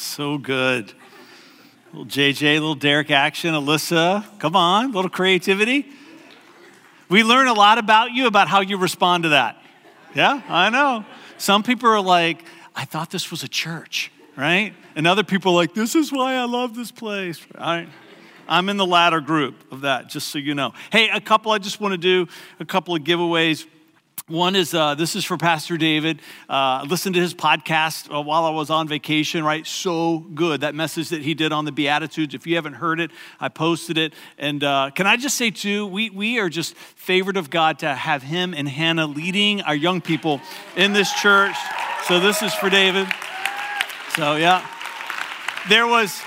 So good. Little JJ, little Derek action. Alyssa, come on, a little creativity. We learn a lot about you, about how you respond to that. Yeah, I know. Some people are like, I thought this was a church, right? And other people are like, this is why I love this place. Right? I'm in the latter group of that, just so you know. Hey, a couple, I just want to do a couple of giveaways. One is uh, this is for Pastor David. Uh, listened to his podcast uh, while I was on vacation, right? So good. That message that he did on the Beatitudes. If you haven't heard it, I posted it. And uh, can I just say, too, we, we are just favored of God to have him and Hannah leading our young people in this church. So this is for David. So, yeah. There was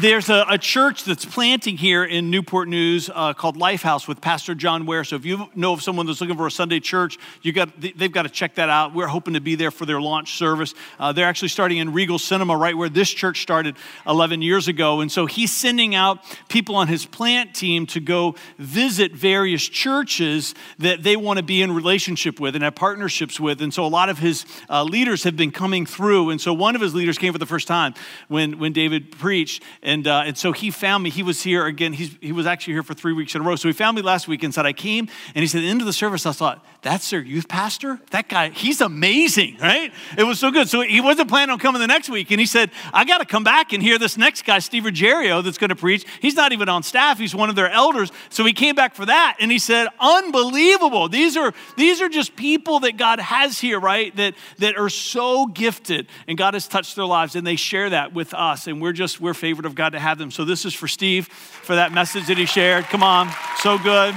there's a, a, church that's planting here in Newport News uh, called Lifehouse with Pastor John Ware. So if you know of someone that's looking for a Sunday church, you got they've got to check that out. We're hoping to be there for their launch service. Uh, they're actually starting in Regal Cinema, right where this church started 11 years ago. And so he's sending out people on his plant team to go visit various churches that they want to be in relationship with and have partnerships with. And so a lot of his uh, leaders have been coming through. And so one of his leaders came for the first time when when David preached and, uh, and so he found me. He was here again. He's, he was actually here for three weeks in a row. So he found me last week and said, I came. And he said, at the end of the service, I thought, that's their youth pastor? That guy, he's amazing, right? It was so good. So he wasn't planning on coming the next week. And he said, I got to come back and hear this next guy, Steve Ruggiero, that's going to preach. He's not even on staff. He's one of their elders. So he came back for that. And he said, unbelievable. These are, these are just people that God has here, right? That, that are so gifted and God has touched their lives and they share that with us. And we're just, we're favored of God to have them. So this is for Steve for that message that he shared. Come on. So good.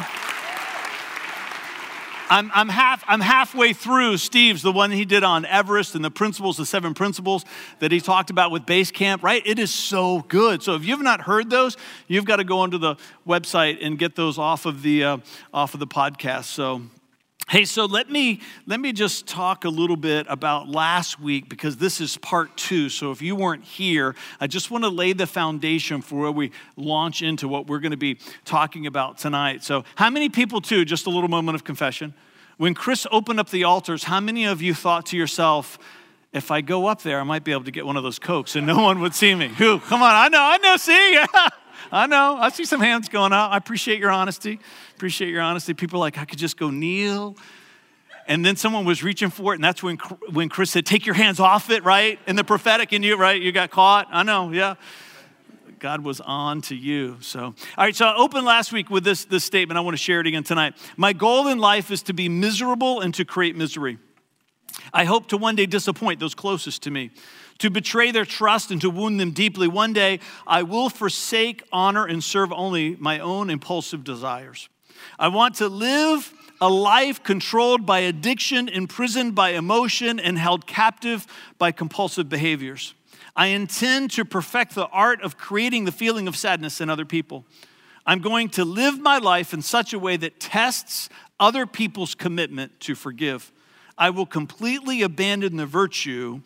I'm, I'm, half, I'm halfway through Steve's, the one he did on Everest and the principles, the seven principles that he talked about with Base Camp, right? It is so good. So if you've not heard those, you've got to go onto the website and get those off of the, uh, off of the podcast. So Hey, so let me let me just talk a little bit about last week because this is part 2. So if you weren't here, I just want to lay the foundation for where we launch into what we're going to be talking about tonight. So, how many people too, just a little moment of confession. When Chris opened up the altars, how many of you thought to yourself, if I go up there, I might be able to get one of those cokes and no one would see me. Who? Come on, I know, I know, see? I know. I see some hands going up. I appreciate your honesty. Appreciate your honesty. People are like, I could just go kneel. And then someone was reaching for it, and that's when, when Chris said, Take your hands off it, right? And the prophetic in you, right? You got caught. I know, yeah. God was on to you. So, all right, so I opened last week with this, this statement. I want to share it again tonight. My goal in life is to be miserable and to create misery. I hope to one day disappoint those closest to me to betray their trust and to wound them deeply. One day, I will forsake, honor, and serve only my own impulsive desires. I want to live a life controlled by addiction, imprisoned by emotion, and held captive by compulsive behaviors. I intend to perfect the art of creating the feeling of sadness in other people. I'm going to live my life in such a way that tests other people's commitment to forgive. I will completely abandon the virtue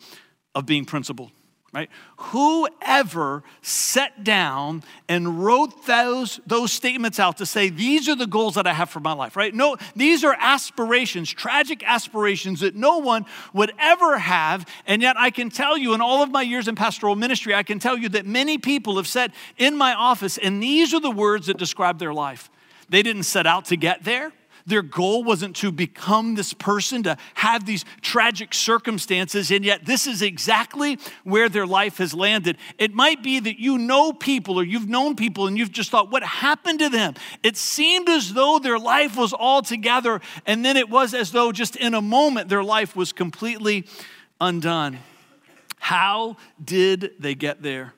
of being principled, right? Whoever sat down and wrote those, those statements out to say, these are the goals that I have for my life, right? No, these are aspirations, tragic aspirations that no one would ever have. And yet I can tell you, in all of my years in pastoral ministry, I can tell you that many people have sat in my office, and these are the words that describe their life. They didn't set out to get there. Their goal wasn't to become this person, to have these tragic circumstances, and yet this is exactly where their life has landed. It might be that you know people or you've known people and you've just thought, what happened to them? It seemed as though their life was all together, and then it was as though just in a moment their life was completely undone. How did they get there?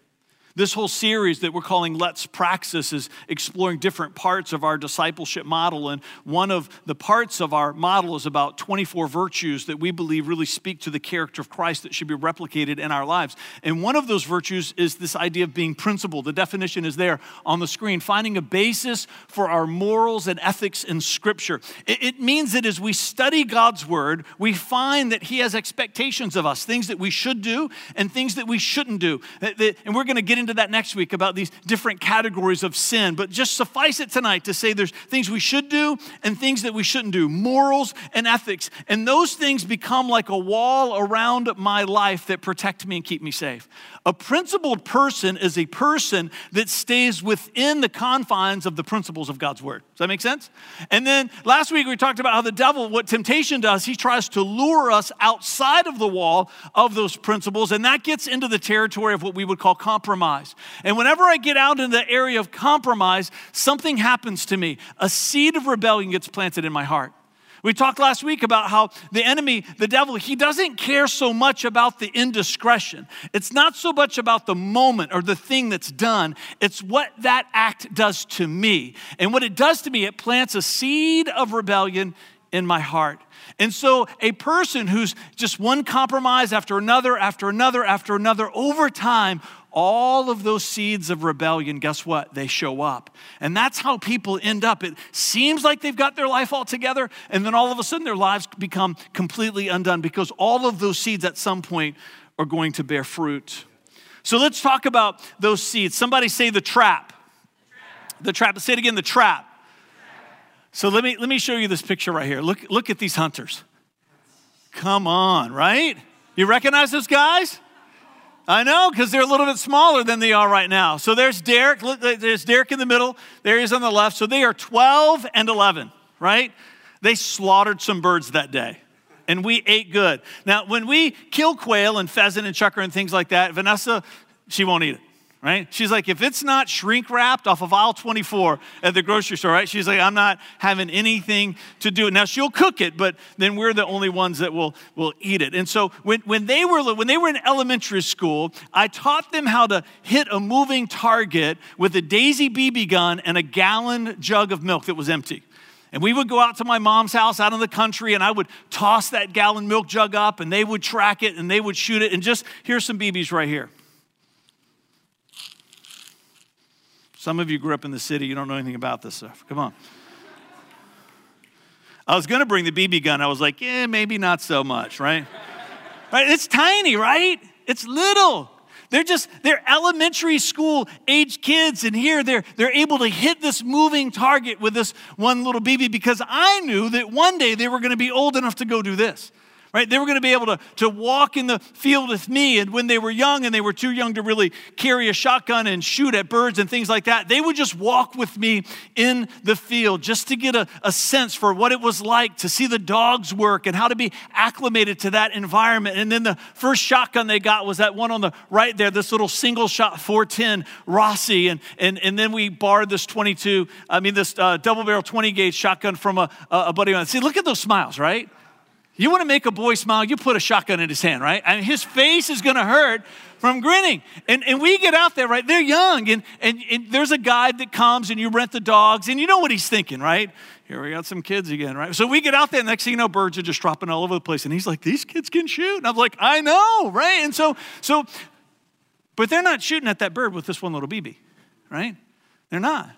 This whole series that we're calling Let's Praxis is exploring different parts of our discipleship model. And one of the parts of our model is about 24 virtues that we believe really speak to the character of Christ that should be replicated in our lives. And one of those virtues is this idea of being principled. The definition is there on the screen finding a basis for our morals and ethics in Scripture. It, means that as we study God's Word, we find that He has expectations of us, things that we should do and things that we shouldn't do. And we're going to get that next week about these different categories of sin, but just suffice it tonight to say there's things we should do and things that we shouldn't do, morals and ethics. And those things become like a wall around my life that protect me and keep me safe. A principled person is a person that stays within the confines of the principles of God's word. Does that make sense? And then last week we talked about how the devil, what temptation does, he tries to lure us outside of the wall of those principles, and that gets into the territory of what we would call compromise. And whenever I get out in the area of compromise, something happens to me. A seed of rebellion gets planted in my heart. We talked last week about how the enemy, the devil, he doesn't care so much about the indiscretion. It's not so much about the moment or the thing that's done, it's what that act does to me. And what it does to me, it plants a seed of rebellion in my heart. And so, a person who's just one compromise after another, after another, after another, over time, all of those seeds of rebellion, guess what? They show up. And that's how people end up. It seems like they've got their life all together, and then all of a sudden their lives become completely undone because all of those seeds at some point are going to bear fruit. So let's talk about those seeds. Somebody say the trap. The trap. Say it again, the trap. So let me let me show you this picture right here. Look, look at these hunters. Come on, right? You recognize those guys? I know, because they're a little bit smaller than they are right now. So there's Derek. Look, there's Derek in the middle. There he is on the left. So they are 12 and 11, right? They slaughtered some birds that day, and we ate good. Now, when we kill quail and pheasant and chukar and things like that, Vanessa, she won't eat it right? She's like, if it's not shrink wrapped off of aisle 24 at the grocery store, right? She's like, I'm not having anything to do it. Now she'll cook it, but then we're the only ones that will, will eat it. And so when, when they were when they were in elementary school, I taught them how to hit a moving target with a daisy BB gun and a gallon jug of milk that was empty. And we would go out to my mom's house out in the country, and I would toss that gallon milk jug up, and they would track it and they would shoot it. And just here's some BBs right here. Some of you grew up in the city, you don't know anything about this stuff. Come on. I was to bring the BB gun. I was like, yeah, maybe not so much, right? right? It's tiny, right? It's little. They're just, they're elementary school age kids, and here they're, they're able to hit this moving target with this one little BB because I knew that one day they were going to be old enough to go do this right? They were going to be able to, to walk in the field with me. And when they were young and they were too young to really carry a shotgun and shoot at birds and things like that, they would just walk with me in the field just to get a, a sense for what it was like to see the dogs work and how to be acclimated to that environment. And then the first shotgun they got was that one on the right there, this little single shot 410 Rossi. And, and, and then we borrowed this 22, I mean, this uh, double barrel 20 gauge shotgun from a, a buddy of mine. See, look at those smiles, right? You want to make a boy smile, you put a shotgun in his hand, right? And his face is going to hurt from grinning. And, and we get out there, right? They're young, and, and, and there's a guide that comes and you rent the dogs, and you know what he's thinking, right? Here we got some kids again, right? So we get out there, and next thing you know, birds are just dropping all over the place. And he's like, These kids can shoot. And I'm like, I know, right? And so, so, but they're not shooting at that bird with this one little BB, right? They're not.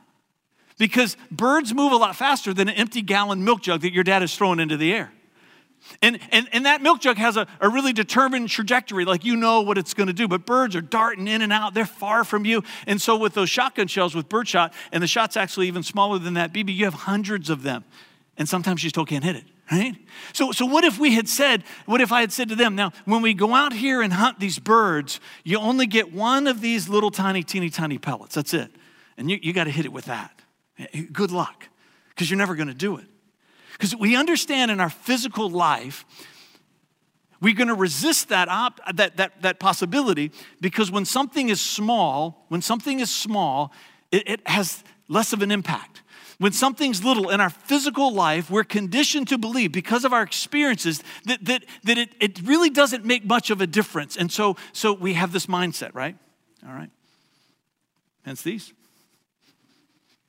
Because birds move a lot faster than an empty gallon milk jug that your dad is throwing into the air. And, and, and that milk jug has a, a really determined trajectory, like you know what it's going to do. But birds are darting in and out, they're far from you. And so, with those shotgun shells with birdshot, and the shot's actually even smaller than that BB, you have hundreds of them. And sometimes you still can't hit it, right? So, so what if we had said, what if I had said to them, now, when we go out here and hunt these birds, you only get one of these little tiny, teeny, tiny pellets. That's it. And you, you got to hit it with that. Eh, good luck, because you're never going to do it. Because we understand in our physical life, we're going to resist that, op- that, that, that possibility because when something is small, when something is small, it, it has less of an impact. When something's little in our physical life, we're conditioned to believe because of our experiences that, that, that it, it really doesn't make much of a difference. And so, so we have this mindset, right? All right. Hence these.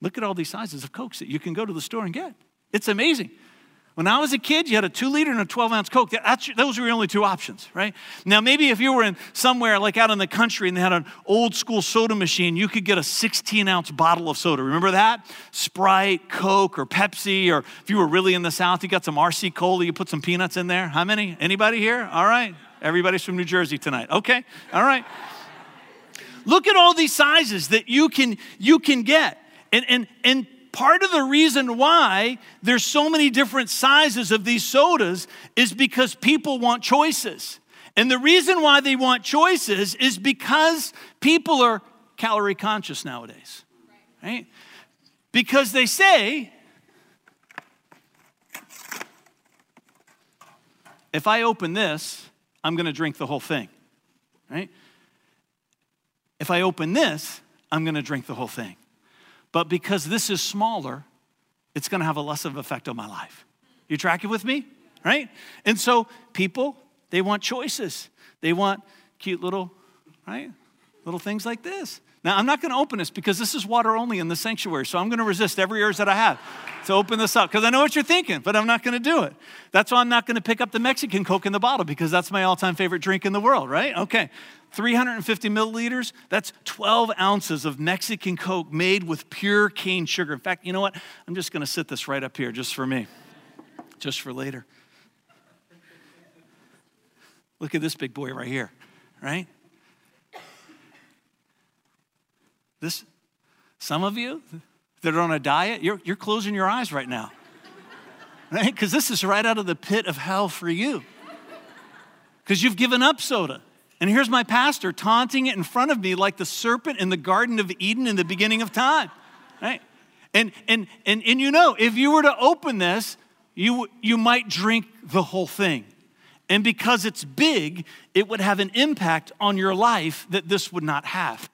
Look at all these sizes of Cokes that you can go to the store and get. It's amazing. When I was a kid, you had a two liter and a 12 ounce Coke. That's, those were your only two options, right? Now, maybe if you were in somewhere like out in the country and they had an old school soda machine, you could get a 16 ounce bottle of soda. Remember that? Sprite, Coke, or Pepsi, or if you were really in the South, you got some RC Cola, you put some peanuts in there. How many? Anybody here? All right. Everybody's from New Jersey tonight. Okay. All right. Look at all these sizes that you can you can get. And and and part of the reason why there's so many different sizes of these sodas is because people want choices. And the reason why they want choices is because people are calorie conscious nowadays. Right? Because they say if I open this, I'm going to drink the whole thing. Right? If I open this, I'm going to drink the whole thing. But because this is smaller, it's to have a less of effect on my life. You tracking with me? Right? And so people, they want choices. They want cute little, right? Little things like this. Now, I'm not going to open this because this is water only in the sanctuary, so I'm going to resist every urge that I have to open this up because I know what you're thinking, but I'm not going to do it. That's why I'm not going to pick up the Mexican Coke in the bottle because that's my all time favorite drink in the world, right? Okay. 350 milliliters, that's 12 ounces of Mexican Coke made with pure cane sugar. In fact, you know what? I'm just going to sit this right up here just for me, just for later. Look at this big boy right here, right? This, some of you that are on a diet, you're, you're closing your eyes right now, right? Because this is right out of the pit of hell for you. Because you've given up soda. And here's my pastor taunting it in front of me like the serpent in the Garden of Eden in the beginning of time, right? And, and, and, and you know, if you were to open this, you, you might drink the whole thing. And because it's big, it would have an impact on your life that this would not have.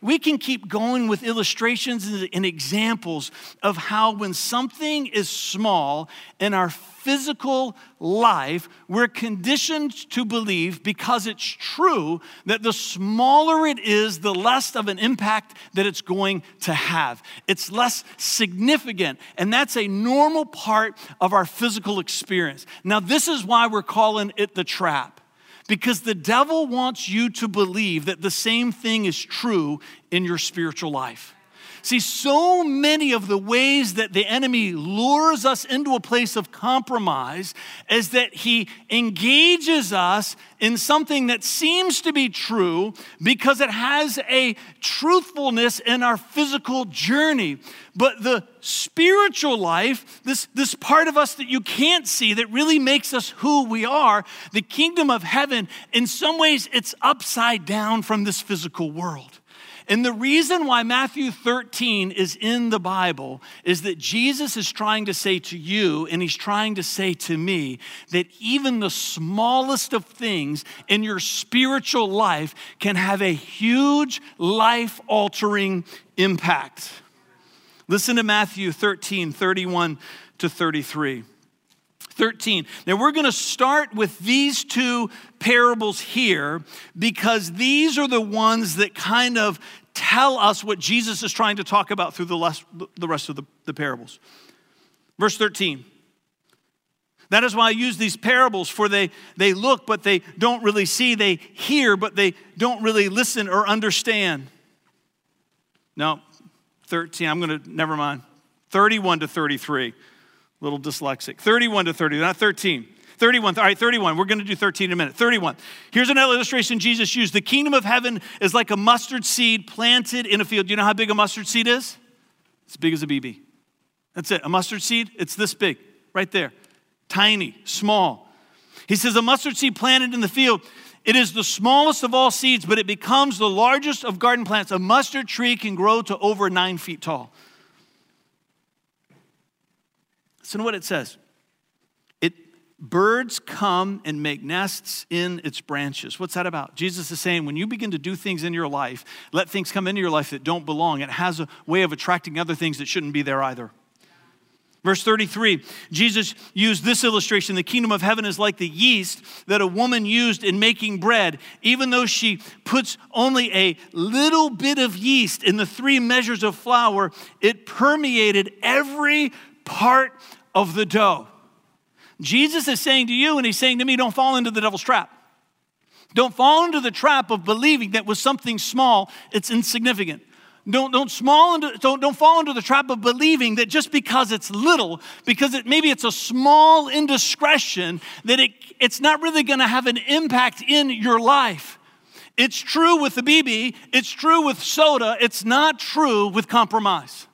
We can keep going with illustrations and examples of how when something is small in our physical life, we're conditioned to believe because it's true that the smaller it is, the less of an impact that it's going to have. It's less significant, and that's a normal part of our physical experience. Now, this is why we're calling it the trap because the devil wants you to believe that the same thing is true in your spiritual life. See, so many of the ways that the enemy lures us into a place of compromise is that he engages us in something that seems to be true because it has a truthfulness in our physical journey. But the spiritual life, this, this part of us that you can't see that really makes us who we are, the kingdom of heaven, in some ways it's upside down from this physical world. And the reason why Matthew 13 is in the Bible is that Jesus is trying to say to you, and he's trying to say to me, that even the smallest of things in your spiritual life can have a huge life altering impact. Listen to Matthew 13, 31 to 33. 13. Now, we're going to start with these two parables here because these are the ones that kind of tell us what Jesus is trying to talk about through the, rest of the, parables. Verse 13. That is why I use these parables, for they, they look, but they don't really see. They hear, but they don't really listen or understand. No, 13, I'm going to, never mind. 31 to 33 little dyslexic. 31 to 30, not 13. 31, all right, 31. We're going to do 13 in a minute. 31. Here's another illustration Jesus used. The kingdom of heaven is like a mustard seed planted in a field. Do you know how big a mustard seed is? It's big as a BB. That's it. A mustard seed, it's this big, right there. Tiny, small. He says, a mustard seed planted in the field. It is the smallest of all seeds, but it becomes the largest of garden plants. A mustard tree can grow to over nine feet tall. Listen to what it says. It birds come and make nests in its branches. What's that about? Jesus is saying when you begin to do things in your life, let things come into your life that don't belong, it has a way of attracting other things that shouldn't be there either. Verse 33, Jesus used this illustration. The kingdom of heaven is like the yeast that a woman used in making bread. Even though she puts only a little bit of yeast in the three measures of flour, it permeated every part of the dough. Jesus is saying to you, and he's saying to me, don't fall into the devil's trap. Don't fall into the trap of believing that with something small, it's insignificant. Don't, don't, small into, don't, don't fall into the trap of believing that just because it's little, because it, maybe it's a small indiscretion, that it, it's not really going to have an impact in your life. It's true with the BB, it's true with soda, it's not true with compromise.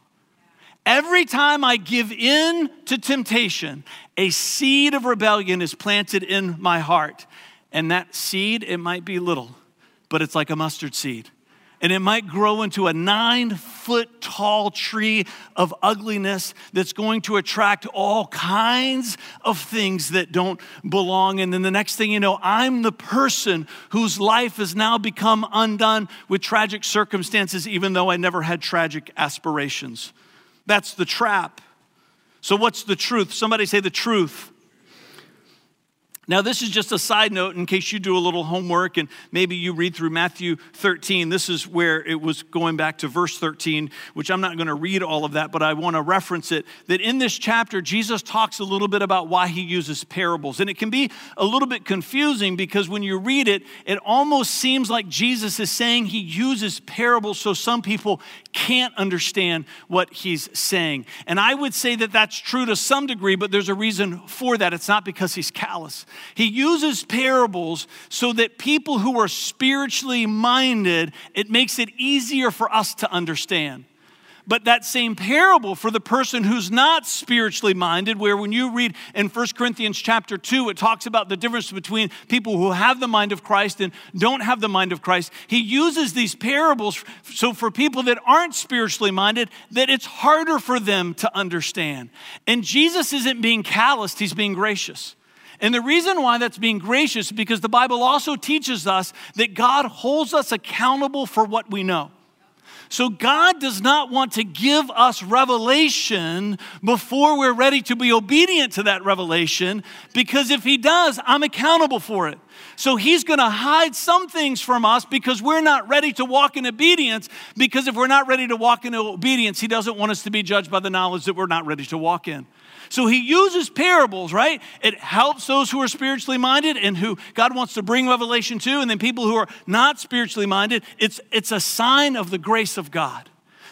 Every time I give in to temptation, a seed of rebellion is planted in my heart. And that seed, it might be little, but it's like a mustard seed and it might grow into a nine foot tall tree of ugliness that's going to attract all kinds of things that don't belong. And then the next thing you know, I'm the person whose life has now become undone with tragic circumstances, even though I never had tragic aspirations. That's the trap. So, what's the truth? Somebody say the truth. Now, this is just a side note in case you do a little homework and maybe you read through Matthew 13. This is where it was going back to verse 13, which I'm not going to read all of that, but I want to reference it. That in this chapter, Jesus talks a little bit about why he uses parables. And it can be a little bit confusing because when you read it, it almost seems like Jesus is saying he uses parables so some people can't understand what he's saying. And I would say that that's true to some degree, but there's a reason for that. It's not because he's callous. He uses parables so that people who are spiritually minded, it makes it easier for us to understand. But that same parable for the person who's not spiritually minded, where when you read in 1 Corinthians chapter 2, it talks about the difference between people who have the mind of Christ and don't have the mind of Christ. He uses these parables so for people that aren't spiritually minded, that it's harder for them to understand. And Jesus isn't being calloused, he's being gracious. And the reason why that's being gracious is because the Bible also teaches us that God holds us accountable for what we know. So God does not want to give us revelation before we're ready to be obedient to that revelation, because if He does, I'm accountable for it. So He's going to hide some things from us because we're not ready to walk in obedience. Because if we're not ready to walk in obedience, He doesn't want us to be judged by the knowledge that we're not ready to walk in. So he uses parables, right? It helps those who are spiritually minded and who God wants to bring revelation to, and then people who are not spiritually minded. It's, it's a sign of the grace of God.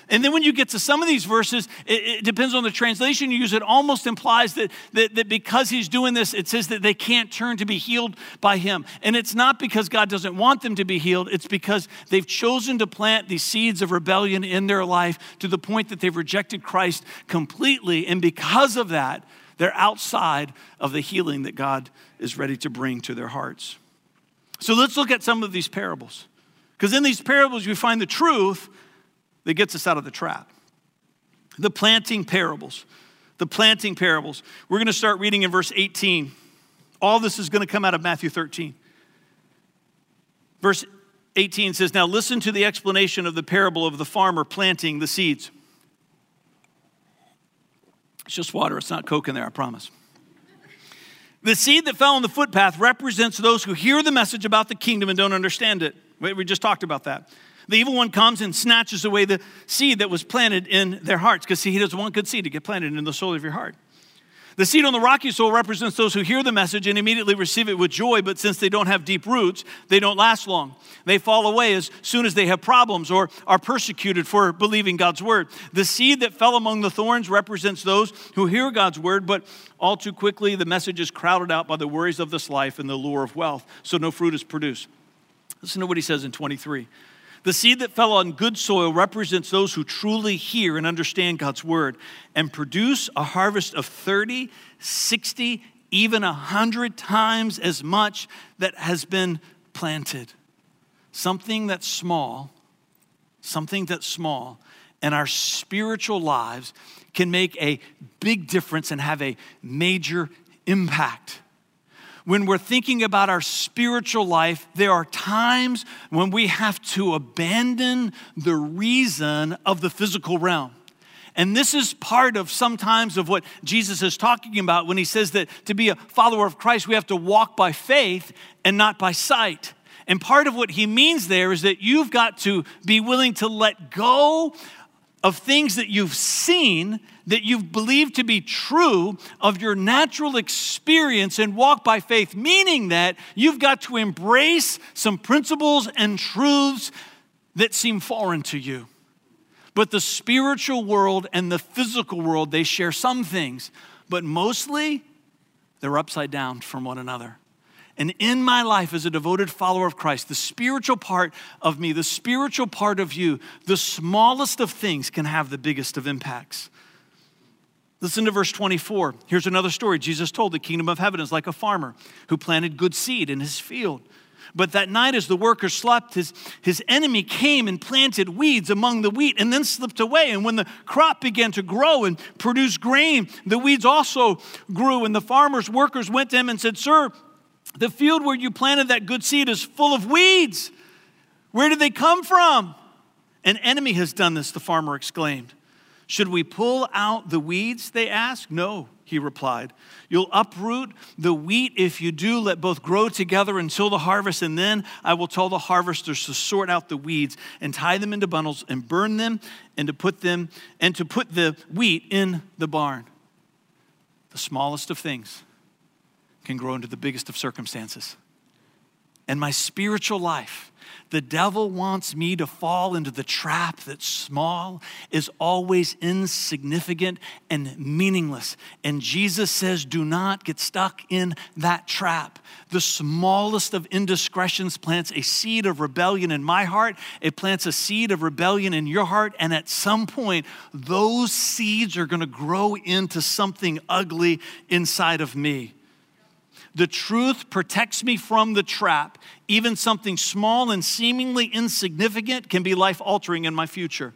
And then when you get to some of these verses, it, it, depends on the translation you use, it almost implies that, that, that because he's doing this, it says that they can't turn to be healed by him. And it's not because God doesn't want them to be healed, it's because they've chosen to plant these seeds of rebellion in their life to the point that they've rejected Christ completely. And because of that, they're outside of the healing that God is ready to bring to their hearts. So let's look at some of these parables. Because in these parables, we find the truth that gets us out of the trap. The planting parables. The planting parables. We're going to start reading in verse 18. All this is going to come out of Matthew 13. Verse 18 says, Now listen to the explanation of the parable of the farmer planting the seeds. It's just water, it's not Coke in there, I promise. The seed that fell on the footpath represents those who hear the message about the kingdom and don't understand it. We just talked about that. The evil one comes and snatches away the seed that was planted in their hearts because, see, he doesn't want good seed to get planted in the soul of your heart. The seed on the rocky soil represents those who hear the message and immediately receive it with joy, but since they don't have deep roots, they don't last long. They fall away as soon as they have problems or are persecuted for believing God's word. The seed that fell among the thorns represents those who hear God's word, but all too quickly the message is crowded out by the worries of this life and the lure of wealth, so no fruit is produced. Listen to what he says in 23. The seed that fell on good soil represents those who truly hear and understand God's word and produce a harvest of 30, 60, even 100 times as much that has been planted. Something that's small, something that's small, and our spiritual lives can make a big difference and have a major impact when we're thinking about our spiritual life, there are times when we have to abandon the reason of the physical realm. And this is part of sometimes of what Jesus is talking about when he says that to be a follower of Christ, we have to walk by faith and not by sight. And part of what he means there is that you've got to be willing to let go of things that you've seen that you've believed to be true of your natural experience and walk by faith, meaning that you've got to embrace some principles and truths that seem foreign to you. But the spiritual world and the physical world, they share some things, but mostly they're upside down from one another. And in my life as a devoted follower of Christ, the spiritual part of me, the spiritual part of you, the smallest of things can have the biggest of impacts. Listen to verse 24. Here's another story. Jesus told the kingdom of heaven is like a farmer who planted good seed in his field. But that night, as the workers slept, his, his enemy came and planted weeds among the wheat and then slipped away. And when the crop began to grow and produce grain, the weeds also grew. And the farmer's workers went to him and said, Sir, the field where you planted that good seed is full of weeds. Where did they come from? An enemy has done this, the farmer exclaimed. Should we pull out the weeds? They asked. No, he replied. You'll uproot the wheat if you do. Let both grow together until the harvest, and then I will tell the harvesters to sort out the weeds and tie them into bundles and burn them and to put them and to put the wheat in the barn. The smallest of things can grow into the biggest of circumstances. And my spiritual life the devil wants me to fall into the trap that small is always insignificant and meaningless. And Jesus says, do not get stuck in that trap. The smallest of indiscretions plants a seed of rebellion in my heart, it plants a seed of rebellion in your heart. And at some point, those seeds are going to grow into something ugly inside of me. The truth protects me from the trap. Even something small and seemingly insignificant can be life altering in my future.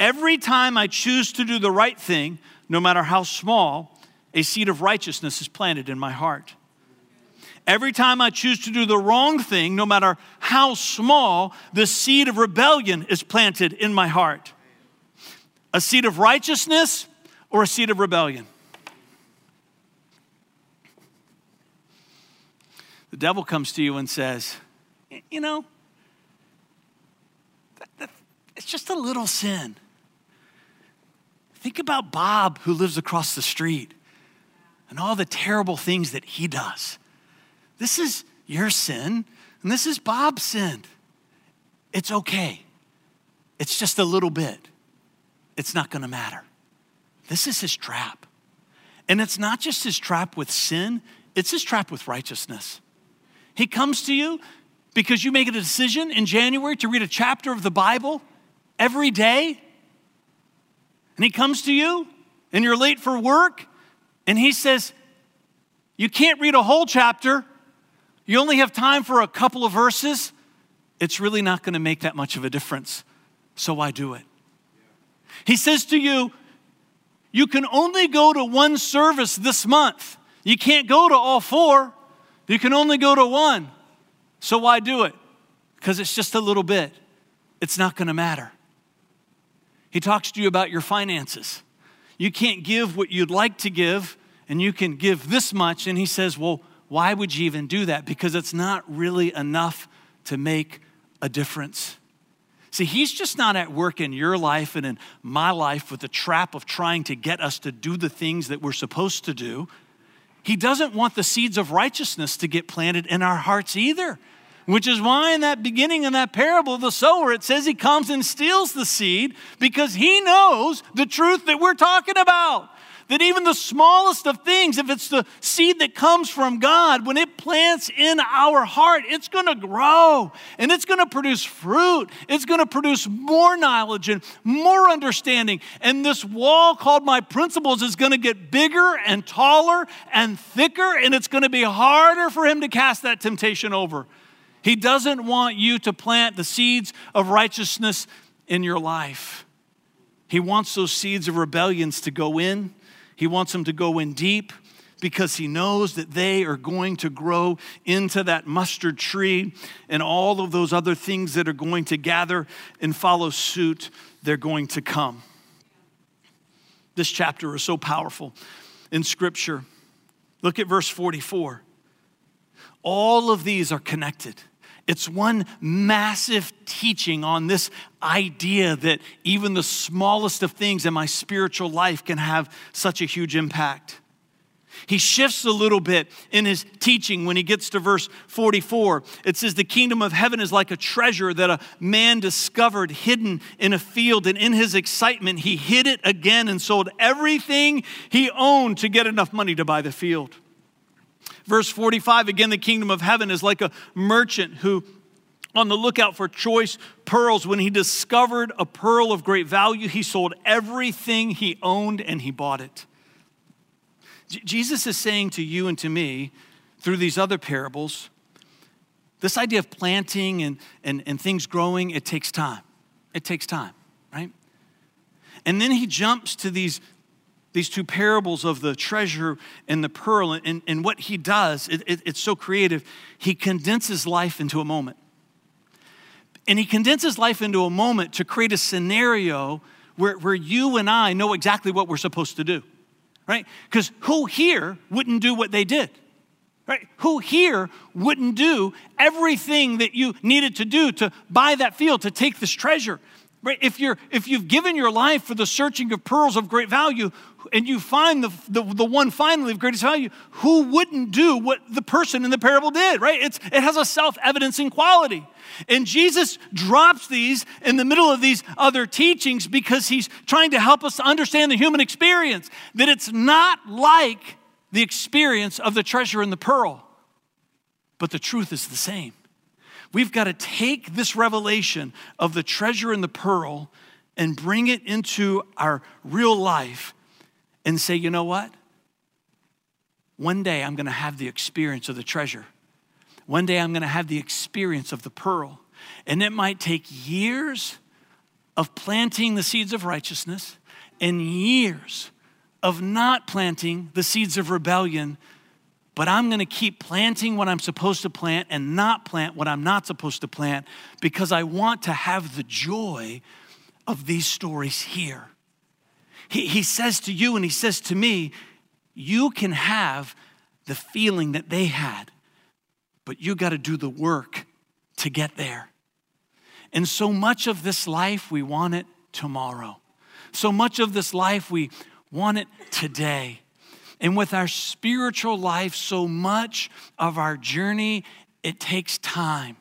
Every time I choose to do the right thing, no matter how small, a seed of righteousness is planted in my heart. Every time I choose to do the wrong thing, no matter how small, the seed of rebellion is planted in my heart. A seed of righteousness or a seed of rebellion. The devil comes to you and says, You know, that, that, it's just a little sin. Think about Bob who lives across the street and all the terrible things that he does. This is your sin, and this is Bob's sin. It's okay. It's just a little bit. It's not going to matter. This is his trap. And it's not just his trap with sin, it's his trap with righteousness. He comes to you because you make a decision in January to read a chapter of the Bible every day. And he comes to you and you're late for work and he says, You can't read a whole chapter. You only have time for a couple of verses. It's really not going to make that much of a difference. So why do it? He says to you, You can only go to one service this month. You can't go to all four. You can only go to one. So why do it? Because it's just a little bit. It's not going to matter. He talks to you about your finances. You can't give what you'd like to give, and you can give this much. And he says, Well, why would you even do that? Because it's not really enough to make a difference. See, he's just not at work in your life and in my life with the trap of trying to get us to do the things that we're supposed to do. He doesn't want the seeds of righteousness to get planted in our hearts either. Which is why, in that beginning in that parable the sower, it says he comes and steals the seed because he knows the truth that we're talking about. That even the smallest of things, if it's the seed that comes from God, when it plants in our heart, it's going to grow and it's going to produce fruit. It's going to produce more knowledge and more understanding. And this wall called my principles is going to get bigger and taller and thicker, and it's going to be harder for him to cast that temptation over. He doesn't want you to plant the seeds of righteousness in your life. He wants those seeds of rebellions to go in he wants them to go in deep because he knows that they are going to grow into that mustard tree and all of those other things that are going to gather and follow suit, they're going to come. This chapter is so powerful in Scripture. Look at verse 44. All of these are connected. It's one massive teaching on this idea that even the smallest of things in my spiritual life can have such a huge impact. He shifts a little bit in his teaching when he gets to verse 44. It says, The kingdom of heaven is like a treasure that a man discovered hidden in a field. And in his excitement, he hid it again and sold everything he owned to get enough money to buy the field. Verse 45 again, the kingdom of heaven is like a merchant who on the lookout for choice pearls. When he discovered a pearl of great value, he sold everything he owned and he bought it. J- Jesus is saying to you and to me through these other parables this idea of planting and, and, and things growing, it takes time. It takes time, right? And then he jumps to these, these two parables of the treasure and the pearl. And, and what he does, it, it, it's so creative, he condenses life into a moment. And he condenses life into a moment to create a scenario where, where you and I know exactly what we're supposed to do, right? Because who here wouldn't do what they did? Right? Who here wouldn't do everything that you needed to do to buy that field, to take this treasure? Right? If, you're, if you've given your life for the searching of pearls of great value and you find the, the, the one finally of greatest value, who wouldn't do what the person in the parable did, right? It's, it has a self evidencing quality. And Jesus drops these in the middle of these other teachings because he's trying to help us to understand the human experience, that it's not like the experience of the treasure and the pearl, but the truth is the same. We've got to take this revelation of the treasure and the pearl and bring it into our real life and say, you know what? One day I'm going to have the experience of the treasure. One day I'm going to have the experience of the pearl. And it might take years of planting the seeds of righteousness and years of not planting the seeds of rebellion, but I'm going to keep planting what I'm supposed to plant and not plant what I'm not supposed to plant because I want to have the joy of these stories here. He, he says to you and he says to me, you can have the feeling that they had, but you got to do the work to get there. And so much of this life, we want it tomorrow. So much of this life, we want it today. And with our spiritual life, so much of our journey, it takes time.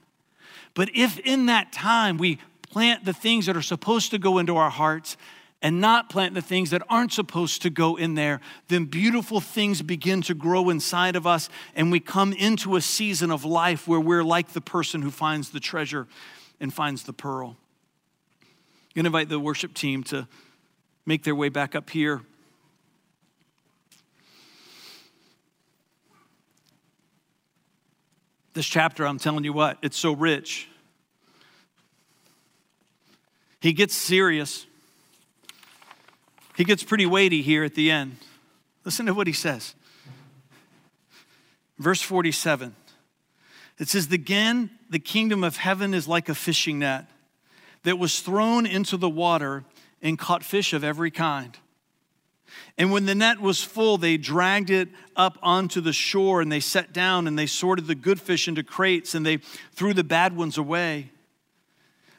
But if in that time we plant the things that are supposed to go into our hearts and not plant the things that aren't supposed to go in there, then beautiful things begin to grow inside of us, and we come into a season of life where we're like the person who finds the treasure and finds the pearl. I'm going to invite the worship team to make their way back up here. This chapter, I'm telling you what, it's so rich. He gets serious. He gets pretty weighty here at the end. Listen to what he says. Verse 47. It says, Again, the kingdom of heaven is like a fishing net that was thrown into the water and caught fish of every kind. And when the net was full, they dragged it up onto the shore and they sat down and they sorted the good fish into crates and they threw the bad ones away.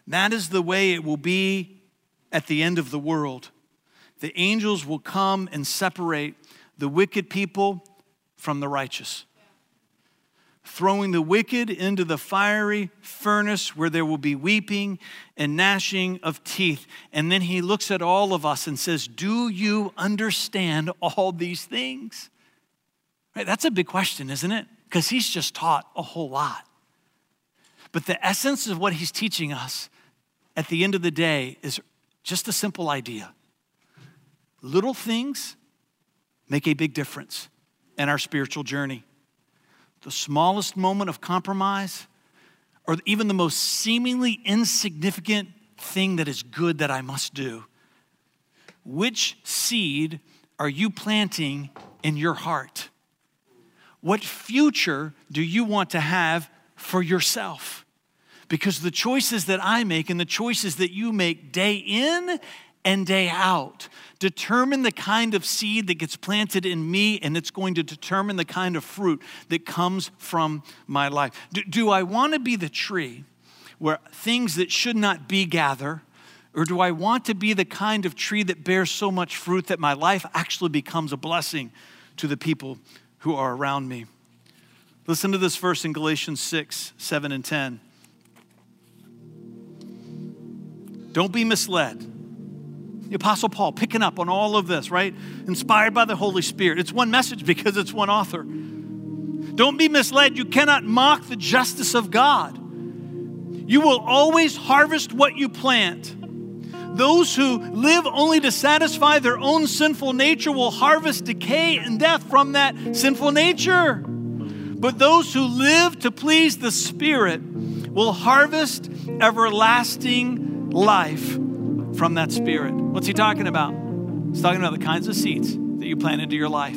That is the way it will be at the end of the world. The angels will come and separate the wicked people from the righteous throwing the wicked into the fiery furnace where there will be weeping and gnashing of teeth. And then he looks at all of us and says, Do you understand all these things? Right? That's a big question, isn't it? Because he's just taught a whole lot. But the essence of what he's teaching us at the end of the day is just a simple idea little things make a big difference in our spiritual journey the smallest moment of compromise, or even the most seemingly insignificant thing that is good that I must do. Which seed are you planting in your heart? What future do you want to have for yourself? Because the choices that I make and the choices that you make day in and day out determine the kind of seed that gets planted in me, and it's going to determine the kind of fruit that comes from my life. Do, do I want to be the tree where things that should not be gather? Or do I want to be the kind of tree that bears so much fruit that my life actually becomes a blessing to the people who are around me? Listen to this verse in Galatians 6, 7, and 10. Don't be misled. The Apostle Paul picking up on all of this, right? Inspired by the Holy Spirit. It's one message because it's one author. Don't be misled. You cannot mock the justice of God. You will always harvest what you plant. Those who live only to satisfy their own sinful nature will harvest decay and death from that sinful nature. But those who live to please the Spirit will harvest everlasting life from that Spirit. What's he talking about? He's talking about the kinds of seeds that you plant into your life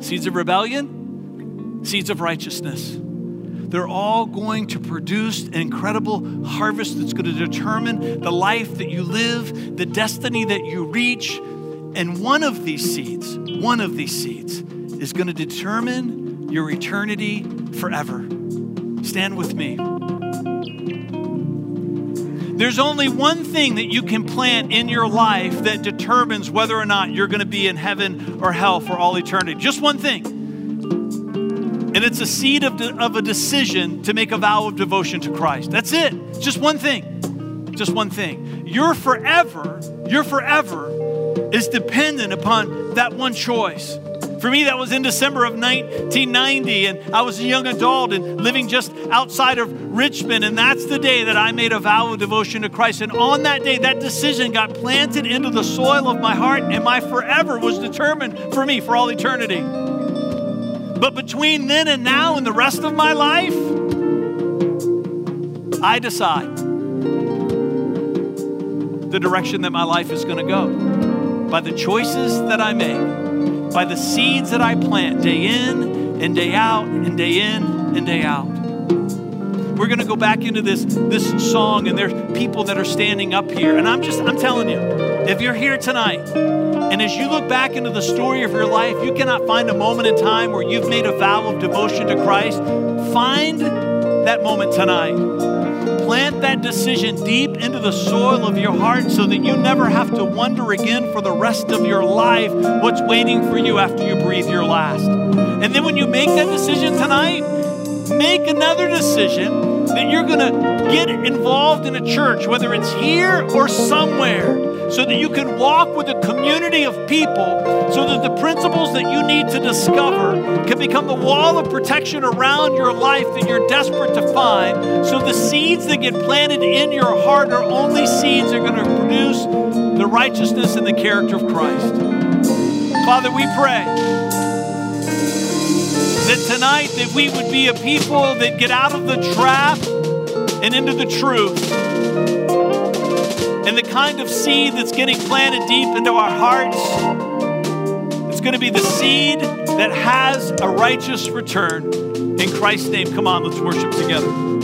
seeds of rebellion, seeds of righteousness. They're all going to produce an incredible harvest that's going to determine the life that you live, the destiny that you reach. And one of these seeds, one of these seeds, is going to determine your eternity forever. Stand with me. There's only one thing that you can plant in your life that determines whether or not you're going to be in heaven or hell for all eternity. Just one thing. And it's a seed of, de- of a decision to make a vow of devotion to Christ. That's it. Just one thing. Just one thing. Your forever, your forever is dependent upon that one choice. For me, that was in December of 1990, and I was a young adult and living just outside of Richmond. And that's the day that I made a vow of devotion to Christ. And on that day, that decision got planted into the soil of my heart, and my forever was determined for me for all eternity. But between then and now and the rest of my life, I decide the direction that my life is going to go by the choices that I make by the seeds that I plant day in and day out and day in and day out. We're going to go back into this, this song, and there's people that are standing up here. And I'm just, I'm telling you, if you're here tonight, and as you look back into the story of your life, you cannot find a moment in time where you've made a vow of devotion to Christ. Find that moment tonight that decision deep into the soil of your heart so that you never have to wonder again for the rest of your life what's waiting for you after you breathe your last. And then when you make that decision tonight, make another decision that you're going to get involved in a church, whether it's here or somewhere so that you can walk with a community of people so that the principles that you need to discover can become the wall of protection around your life that you're desperate to find. So the seeds that get planted in your heart are only seeds that are going to produce the righteousness and the character of Christ. Father, we pray that tonight that we would be a people that get out of the trap and into the truth and the kind of seed that's getting planted deep into our hearts it's going to be the seed that has a righteous return. In Christ's name, come on, let's worship together.